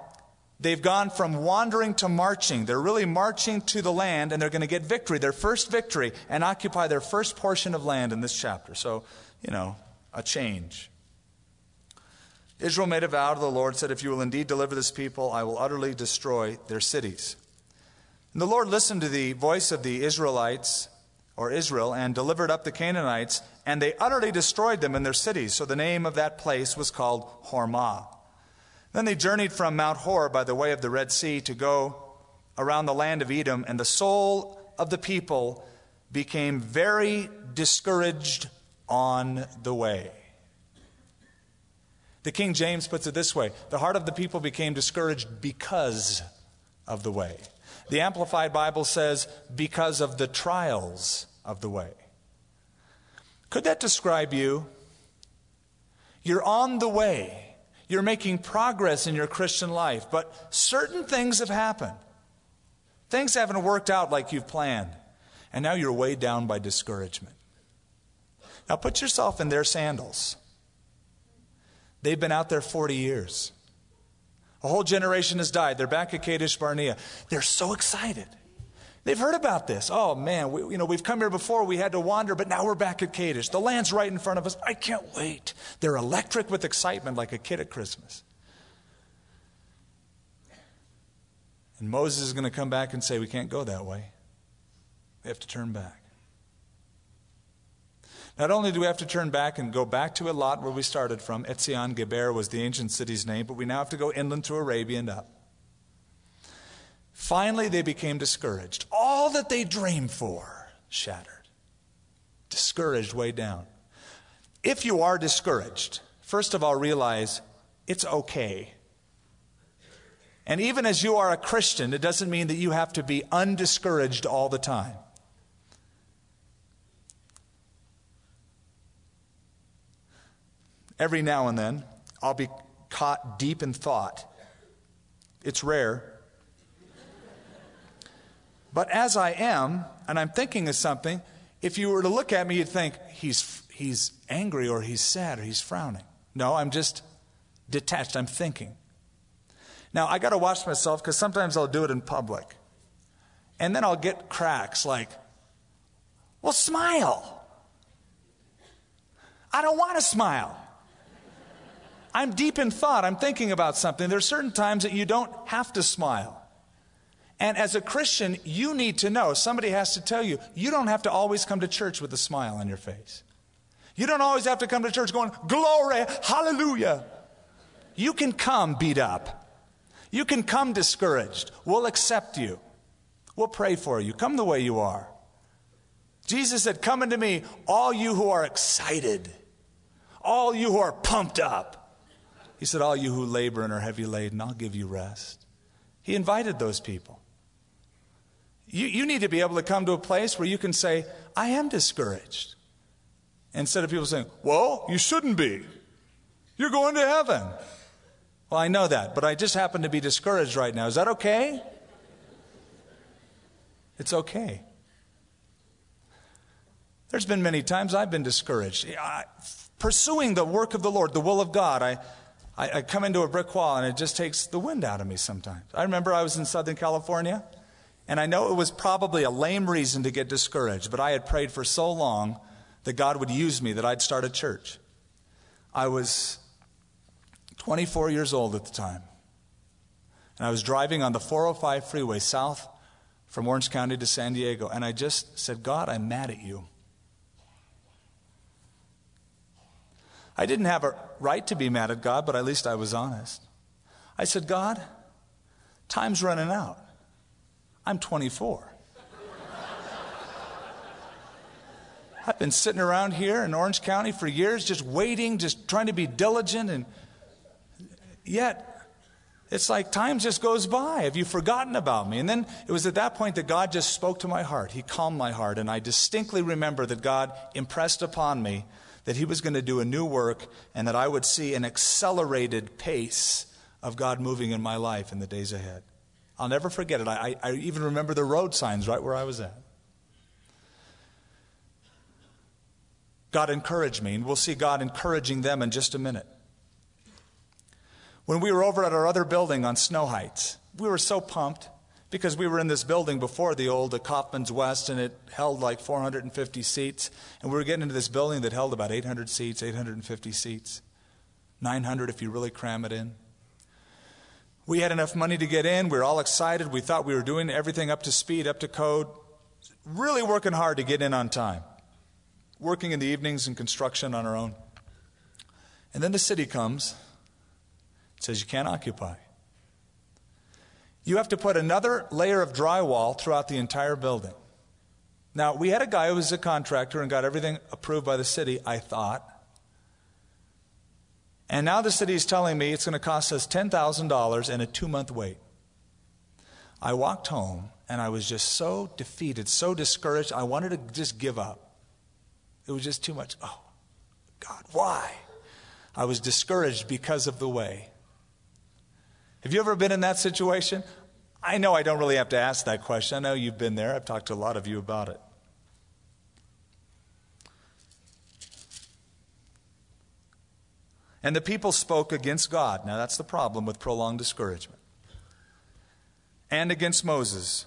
They've gone from wandering to marching. They're really marching to the land and they're going to get victory, their first victory, and occupy their first portion of land in this chapter. So, you know, a change. Israel made a vow to the Lord, said, If you will indeed deliver this people, I will utterly destroy their cities. And the Lord listened to the voice of the Israelites, or Israel, and delivered up the Canaanites, and they utterly destroyed them in their cities. So the name of that place was called Hormah. Then they journeyed from Mount Hor by the way of the Red Sea to go around the land of Edom, and the soul of the people became very discouraged on the way. The King James puts it this way the heart of the people became discouraged because of the way. The Amplified Bible says, because of the trials of the way. Could that describe you? You're on the way. You're making progress in your Christian life, but certain things have happened. Things haven't worked out like you've planned, and now you're weighed down by discouragement. Now put yourself in their sandals. They've been out there 40 years. A whole generation has died. They're back at Kadesh Barnea. They're so excited. They've heard about this. Oh man, we, you know, we've come here before. We had to wander, but now we're back at Kadesh. The land's right in front of us. I can't wait. They're electric with excitement like a kid at Christmas. And Moses is going to come back and say, We can't go that way. We have to turn back. Not only do we have to turn back and go back to Elat where we started from, Etzion Geber was the ancient city's name, but we now have to go inland through Arabia and up. Finally, they became discouraged. All that they dreamed for shattered. Discouraged way down. If you are discouraged, first of all, realize it's okay. And even as you are a Christian, it doesn't mean that you have to be undiscouraged all the time. Every now and then, I'll be caught deep in thought. It's rare, but as I am, and I'm thinking of something, if you were to look at me, you'd think he's, he's angry or he's sad or he's frowning. No, I'm just detached. I'm thinking. Now, I got to watch myself because sometimes I'll do it in public. And then I'll get cracks like, well, smile. I don't want to smile. I'm deep in thought. I'm thinking about something. There are certain times that you don't have to smile. And as a Christian, you need to know, somebody has to tell you, you don't have to always come to church with a smile on your face. You don't always have to come to church going, Glory, hallelujah. You can come beat up. You can come discouraged. We'll accept you. We'll pray for you. Come the way you are. Jesus said, Come unto me, all you who are excited, all you who are pumped up. He said, All you who labor and are heavy laden, I'll give you rest. He invited those people. You, you need to be able to come to a place where you can say, I am discouraged. Instead of people saying, Well, you shouldn't be. You're going to heaven. Well, I know that, but I just happen to be discouraged right now. Is that okay? It's okay. There's been many times I've been discouraged. I, pursuing the work of the Lord, the will of God, I, I, I come into a brick wall and it just takes the wind out of me sometimes. I remember I was in Southern California and I know it was probably a lame reason to get discouraged, but I had prayed for so long that God would use me that I'd start a church. I was 24 years old at the time. And I was driving on the 405 freeway south from Orange County to San Diego. And I just said, God, I'm mad at you. I didn't have a right to be mad at God, but at least I was honest. I said, God, time's running out. I'm 24. I've been sitting around here in Orange County for years, just waiting, just trying to be diligent, and yet it's like time just goes by. Have you forgotten about me? And then it was at that point that God just spoke to my heart. He calmed my heart, and I distinctly remember that God impressed upon me that He was going to do a new work and that I would see an accelerated pace of God moving in my life in the days ahead. I'll never forget it. I, I even remember the road signs right where I was at. God encouraged me, and we'll see God encouraging them in just a minute. When we were over at our other building on Snow Heights, we were so pumped because we were in this building before the old Kaufman's West and it held like 450 seats. And we were getting into this building that held about 800 seats, 850 seats, 900 if you really cram it in. We had enough money to get in. We were all excited. We thought we were doing everything up to speed, up to code. Really working hard to get in on time. Working in the evenings in construction on our own. And then the city comes, says you can't occupy. You have to put another layer of drywall throughout the entire building. Now, we had a guy who was a contractor and got everything approved by the city, I thought. And now the city is telling me it's going to cost us $10,000 and a two month wait. I walked home and I was just so defeated, so discouraged, I wanted to just give up. It was just too much. Oh, God, why? I was discouraged because of the way. Have you ever been in that situation? I know I don't really have to ask that question. I know you've been there. I've talked to a lot of you about it. And the people spoke against God. Now, that's the problem with prolonged discouragement. And against Moses.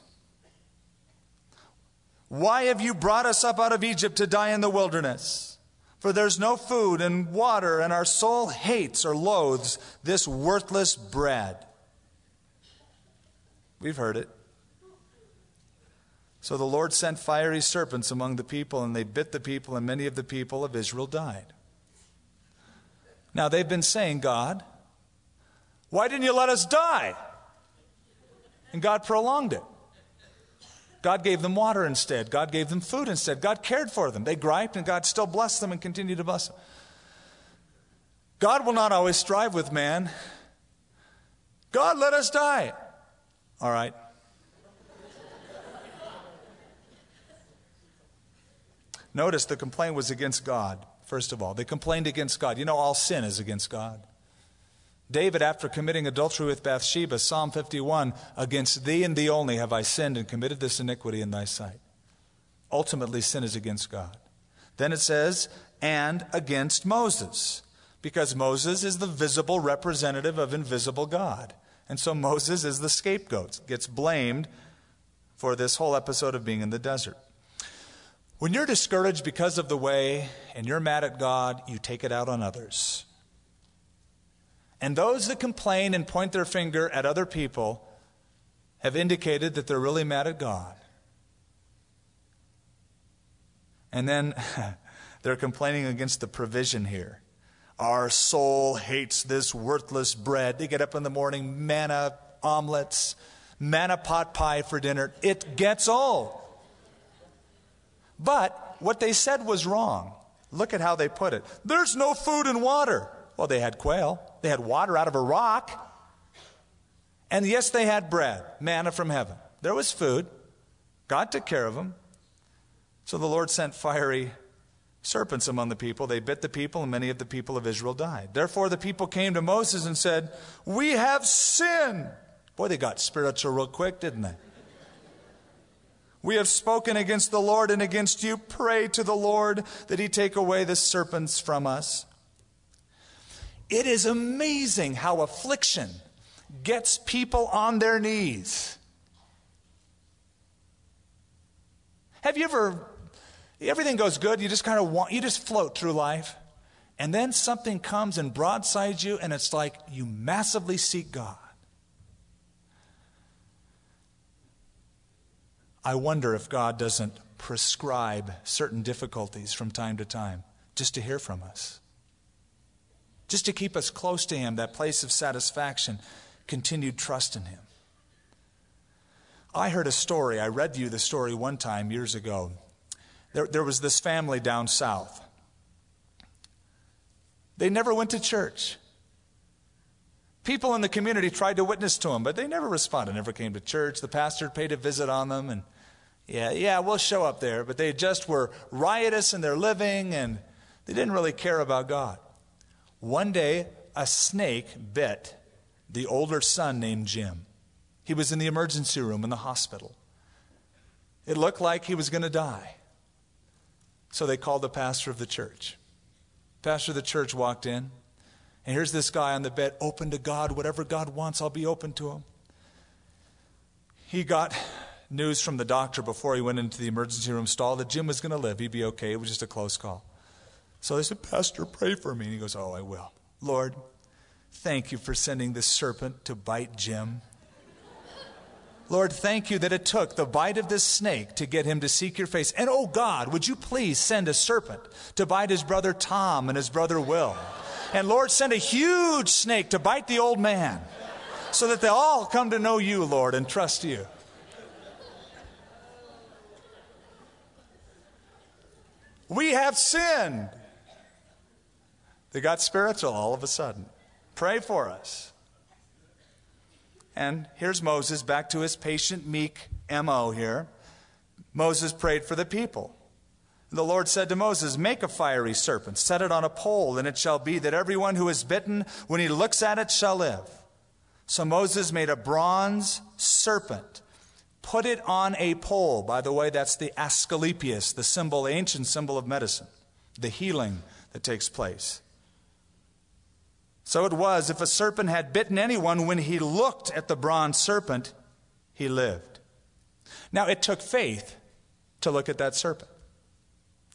Why have you brought us up out of Egypt to die in the wilderness? For there's no food and water, and our soul hates or loathes this worthless bread. We've heard it. So the Lord sent fiery serpents among the people, and they bit the people, and many of the people of Israel died. Now they've been saying, God, why didn't you let us die? And God prolonged it. God gave them water instead. God gave them food instead. God cared for them. They griped, and God still blessed them and continued to bless them. God will not always strive with man. God, let us die. All right. Notice the complaint was against God first of all. They complained against God. You know, all sin is against God. David, after committing adultery with Bathsheba, Psalm 51, against thee and thee only have I sinned and committed this iniquity in thy sight. Ultimately, sin is against God. Then it says, and against Moses, because Moses is the visible representative of invisible God. And so Moses is the scapegoat, gets blamed for this whole episode of being in the desert. When you're discouraged because of the way and you're mad at God, you take it out on others. And those that complain and point their finger at other people have indicated that they're really mad at God. And then [laughs] they're complaining against the provision here. Our soul hates this worthless bread. They get up in the morning, manna omelets, manna pot pie for dinner. It gets old. But what they said was wrong. Look at how they put it. There's no food and water. Well, they had quail, they had water out of a rock. And yes, they had bread, manna from heaven. There was food. God took care of them. So the Lord sent fiery serpents among the people. They bit the people, and many of the people of Israel died. Therefore, the people came to Moses and said, We have sinned. Boy, they got spiritual real quick, didn't they? We have spoken against the Lord and against you. Pray to the Lord that he take away the serpents from us. It is amazing how affliction gets people on their knees. Have you ever, everything goes good, you just kind of want, you just float through life, and then something comes and broadsides you, and it's like you massively seek God. I wonder if God doesn't prescribe certain difficulties from time to time just to hear from us, just to keep us close to Him, that place of satisfaction, continued trust in Him. I heard a story, I read you the story one time years ago. There, there was this family down south. They never went to church. People in the community tried to witness to them, but they never responded, never came to church. The pastor paid a visit on them, and yeah, yeah, we'll show up there. But they just were riotous in their living, and they didn't really care about God. One day, a snake bit the older son named Jim. He was in the emergency room in the hospital. It looked like he was going to die. So they called the pastor of the church. Pastor of the church walked in And here's this guy on the bed, open to God. Whatever God wants, I'll be open to him. He got news from the doctor before he went into the emergency room stall that Jim was going to live. He'd be okay. It was just a close call. So they said, Pastor, pray for me. And he goes, Oh, I will. Lord, thank you for sending this serpent to bite Jim. Lord, thank you that it took the bite of this snake to get him to seek your face. And oh God, would you please send a serpent to bite his brother Tom and his brother Will? And Lord, send a huge snake to bite the old man so that they all come to know you, Lord, and trust you. We have sinned. They got spiritual all of a sudden. Pray for us. And here's Moses back to his patient, meek MO here. Moses prayed for the people. The Lord said to Moses, Make a fiery serpent, set it on a pole, and it shall be that everyone who is bitten, when he looks at it, shall live. So Moses made a bronze serpent, put it on a pole. By the way, that's the Asclepius, the symbol, ancient symbol of medicine, the healing that takes place. So it was, if a serpent had bitten anyone, when he looked at the bronze serpent, he lived. Now, it took faith to look at that serpent.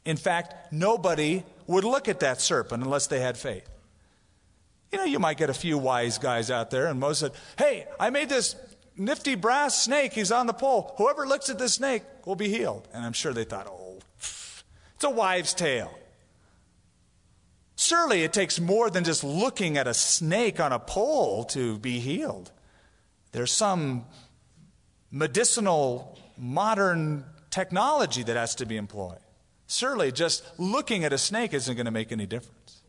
In fact, nobody would look at that serpent unless they had faith. You know, you might get a few wise guys out there, and Moses said, Hey, I made this nifty brass snake. He's on the pole. Whoever looks at this snake will be healed. And I'm sure they thought, Oh, it's a wives' tale. Surely it takes more than just looking at a snake on a pole to be healed. There's some medicinal, modern technology that has to be employed. Surely just looking at a snake isn't going to make any difference.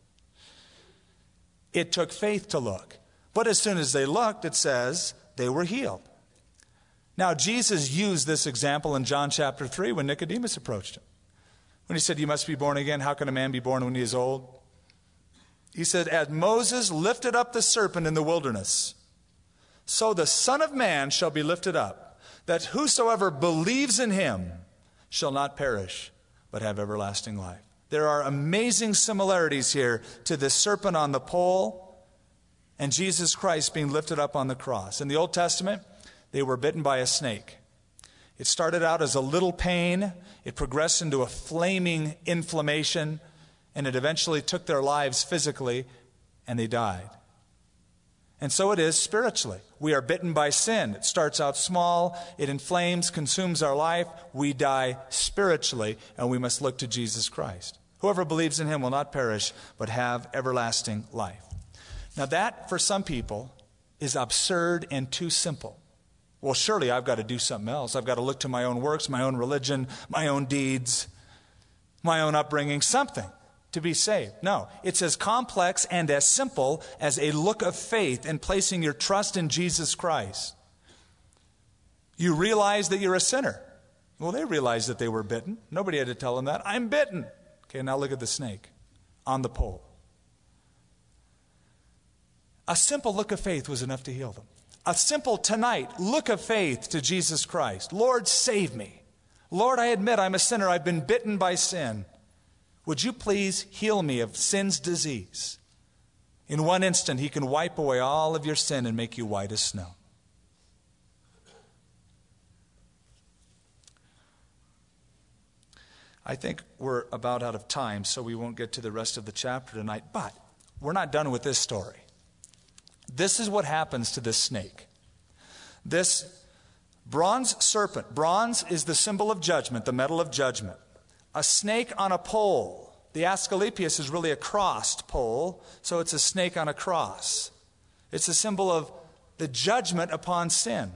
It took faith to look. But as soon as they looked, it says they were healed. Now, Jesus used this example in John chapter 3 when Nicodemus approached him. When he said, You must be born again. How can a man be born when he is old? He said, As Moses lifted up the serpent in the wilderness, so the Son of Man shall be lifted up, that whosoever believes in him shall not perish, but have everlasting life. There are amazing similarities here to the serpent on the pole and Jesus Christ being lifted up on the cross. In the Old Testament, they were bitten by a snake. It started out as a little pain, it progressed into a flaming inflammation, and it eventually took their lives physically, and they died. And so it is spiritually. We are bitten by sin. It starts out small, it inflames, consumes our life. We die spiritually, and we must look to Jesus Christ. Whoever believes in him will not perish, but have everlasting life. Now, that for some people is absurd and too simple. Well, surely I've got to do something else. I've got to look to my own works, my own religion, my own deeds, my own upbringing, something to be saved. No, it's as complex and as simple as a look of faith and placing your trust in Jesus Christ. You realize that you're a sinner. Well, they realized that they were bitten. Nobody had to tell them that. I'm bitten. Okay, now look at the snake on the pole. A simple look of faith was enough to heal them. A simple tonight look of faith to Jesus Christ. Lord, save me. Lord, I admit I'm a sinner. I've been bitten by sin. Would you please heal me of sin's disease? In one instant, He can wipe away all of your sin and make you white as snow. I think we're about out of time, so we won't get to the rest of the chapter tonight. But we're not done with this story. This is what happens to this snake. This bronze serpent, bronze is the symbol of judgment, the metal of judgment a snake on a pole. The Asclepius is really a crossed pole, so it's a snake on a cross. It's a symbol of the judgment upon sin.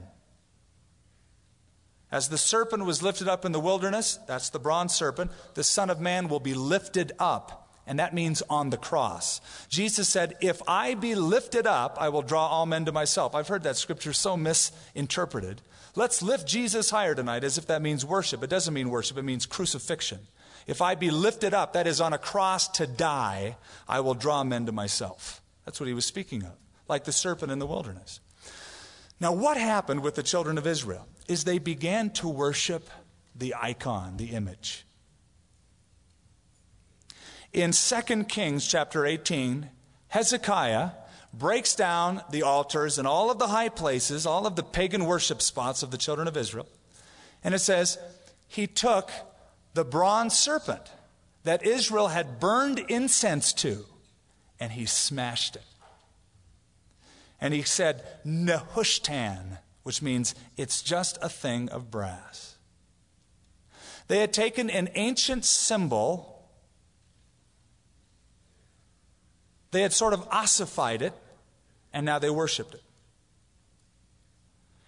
As the serpent was lifted up in the wilderness, that's the bronze serpent, the Son of Man will be lifted up, and that means on the cross. Jesus said, If I be lifted up, I will draw all men to myself. I've heard that scripture so misinterpreted. Let's lift Jesus higher tonight as if that means worship. It doesn't mean worship, it means crucifixion. If I be lifted up, that is on a cross to die, I will draw men to myself. That's what he was speaking of, like the serpent in the wilderness. Now, what happened with the children of Israel is they began to worship the icon, the image. In 2 Kings chapter 18, Hezekiah breaks down the altars and all of the high places, all of the pagan worship spots of the children of Israel. And it says, he took the bronze serpent that Israel had burned incense to, and he smashed it. And he said, Nehushtan, which means it's just a thing of brass. They had taken an ancient symbol, they had sort of ossified it, and now they worshiped it.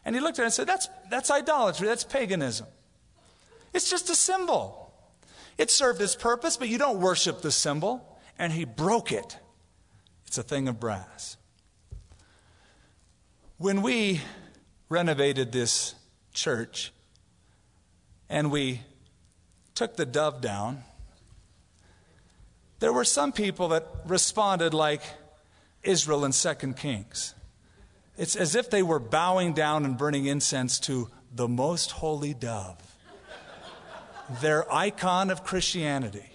And he looked at it and said, That's, that's idolatry, that's paganism. It's just a symbol. It served its purpose, but you don't worship the symbol. And he broke it. It's a thing of brass. When we renovated this church and we took the dove down, there were some people that responded like Israel in 2 Kings. It's as if they were bowing down and burning incense to the most holy dove, their icon of Christianity,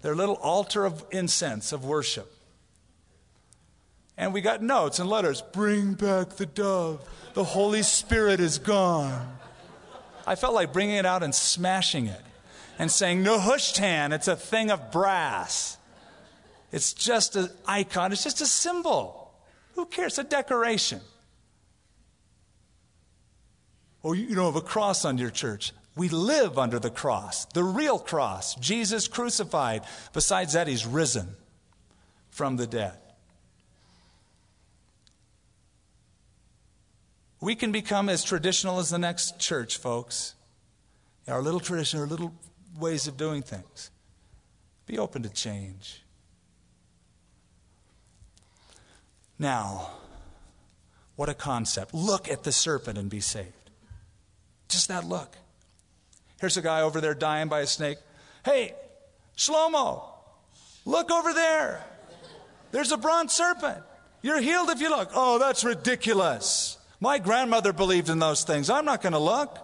their little altar of incense, of worship. And we got notes and letters bring back the dove. The Holy Spirit is gone. I felt like bringing it out and smashing it and saying, Nehushtan, it's a thing of brass. It's just an icon, it's just a symbol. Who cares? A decoration. Oh, you don't have a cross on your church. We live under the cross, the real cross, Jesus crucified. Besides that, he's risen from the dead. We can become as traditional as the next church, folks. Our little tradition, our little ways of doing things. Be open to change. Now, what a concept. Look at the serpent and be saved. Just that look. Here's a guy over there dying by a snake. Hey, Shlomo, look over there. There's a bronze serpent. You're healed if you look. Oh, that's ridiculous. My grandmother believed in those things. I'm not going to look.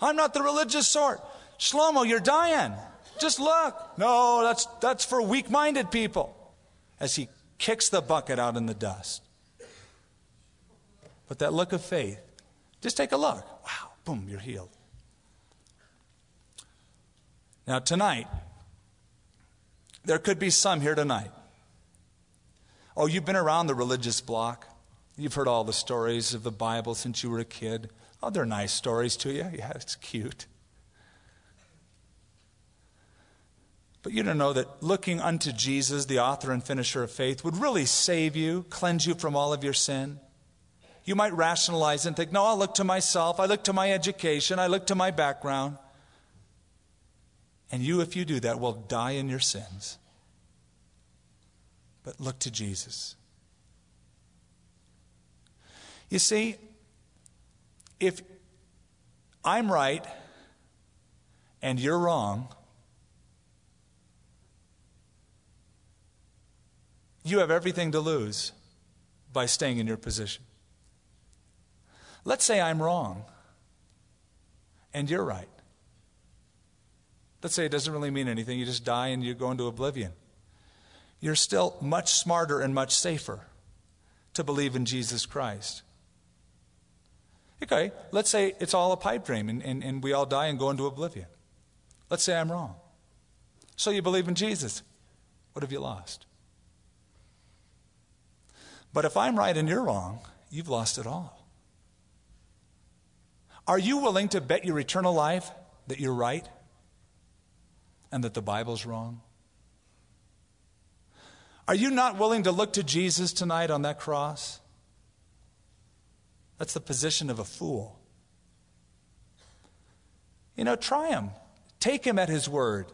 I'm not the religious sort. Shlomo, you're dying. Just look. No, that's, that's for weak minded people. As he kicks the bucket out in the dust. But that look of faith, just take a look. Wow, boom, you're healed. Now, tonight, there could be some here tonight. Oh, you've been around the religious block. You've heard all the stories of the Bible since you were a kid. Oh, they're nice stories to you. Yeah, it's cute. But you don't know that looking unto Jesus, the author and finisher of faith, would really save you, cleanse you from all of your sin. You might rationalize and think, no, I'll look to myself. I look to my education. I look to my background. And you, if you do that, will die in your sins. But look to Jesus. You see, if I'm right and you're wrong, you have everything to lose by staying in your position. Let's say I'm wrong and you're right. Let's say it doesn't really mean anything. You just die and you go into oblivion. You're still much smarter and much safer to believe in Jesus Christ. Okay, let's say it's all a pipe dream and, and, and we all die and go into oblivion. Let's say I'm wrong. So you believe in Jesus. What have you lost? But if I'm right and you're wrong, you've lost it all. Are you willing to bet your eternal life that you're right and that the Bible's wrong? Are you not willing to look to Jesus tonight on that cross? That's the position of a fool. You know, try him. Take him at his word.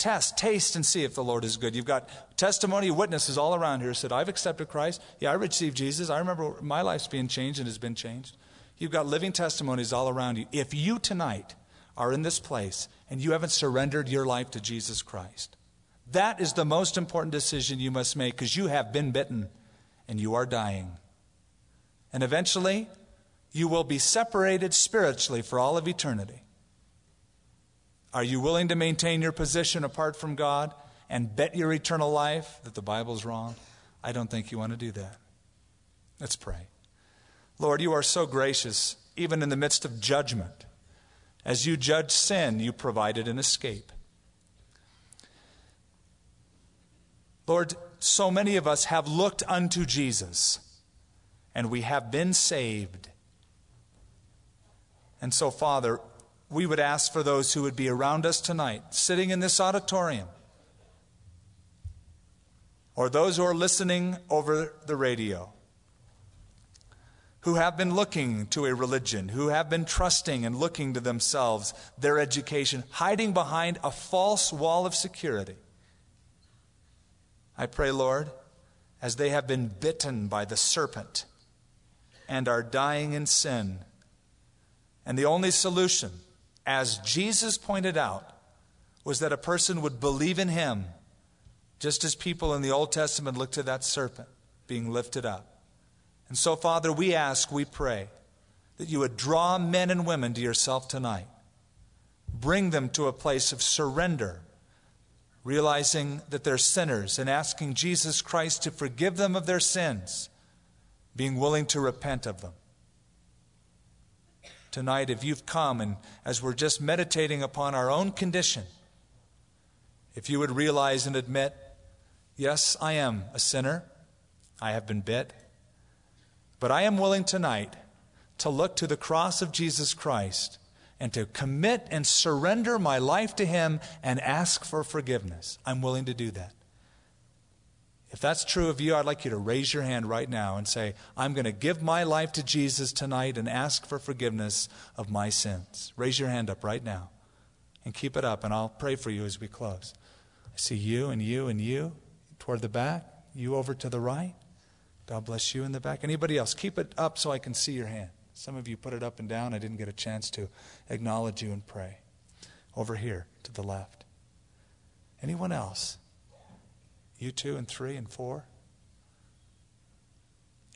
Test, taste, and see if the Lord is good. You've got testimony, witnesses all around here said, I've accepted Christ. Yeah, I received Jesus. I remember my life's being changed and has been changed. You've got living testimonies all around you. If you tonight are in this place and you haven't surrendered your life to Jesus Christ, that is the most important decision you must make because you have been bitten and you are dying. And eventually, you will be separated spiritually for all of eternity. Are you willing to maintain your position apart from God and bet your eternal life that the Bible's wrong, I don't think you want to do that. Let's pray. Lord, you are so gracious, even in the midst of judgment. As you judge sin, you provided an escape. Lord, so many of us have looked unto Jesus and we have been saved. And so, Father, we would ask for those who would be around us tonight, sitting in this auditorium, or those who are listening over the radio, who have been looking to a religion, who have been trusting and looking to themselves, their education, hiding behind a false wall of security. I pray, Lord, as they have been bitten by the serpent and are dying in sin. And the only solution, as Jesus pointed out, was that a person would believe in him, just as people in the Old Testament looked to that serpent being lifted up. And so, Father, we ask, we pray, that you would draw men and women to yourself tonight. Bring them to a place of surrender, realizing that they're sinners and asking Jesus Christ to forgive them of their sins being willing to repent of them. Tonight, if you've come and as we're just meditating upon our own condition, if you would realize and admit, yes, I am a sinner, I have been bit, but I am willing tonight to look to the cross of Jesus Christ and to commit and surrender my life to Him and ask for forgiveness. I'm willing to do that. If that's true of you, I'd like you to raise your hand right now and say, I'm going to give my life to Jesus tonight and ask for forgiveness of my sins. Raise your hand up right now and keep it up, and I'll pray for you as we close. I see you and you and you toward the back, you over to the right. God bless you in the back. Anybody else? Keep it up so I can see your hand. Some of you put it up and down. I didn't get a chance to acknowledge you and pray. Over here to the left. Anyone else? You two and three and four?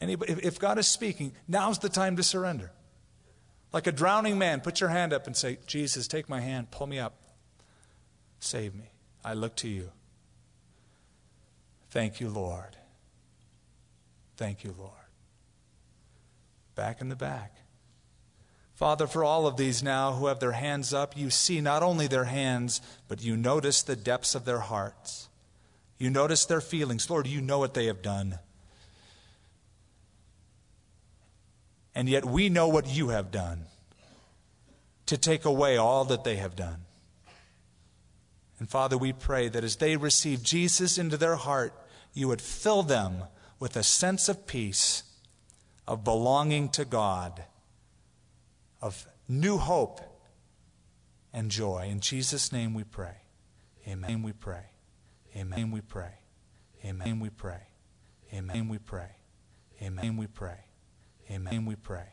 Anybody, if God is speaking, now's the time to surrender. Like a drowning man, put your hand up and say, Jesus, take my hand, pull me up, save me. I look to you. Thank you, Lord. Thank you, Lord. Back in the back. Father, for all of these now who have their hands up, you see not only their hands, but you notice the depths of their hearts. You notice their feelings. Lord, you know what they have done. And yet we know what you have done to take away all that they have done. And Father, we pray that as they receive Jesus into their heart, you would fill them with a sense of peace, of belonging to God, of new hope and joy. In Jesus' name we pray. Amen. We pray. Amen. We pray. Amen. We pray. Amen. We pray. Amen. We pray. Amen. We pray.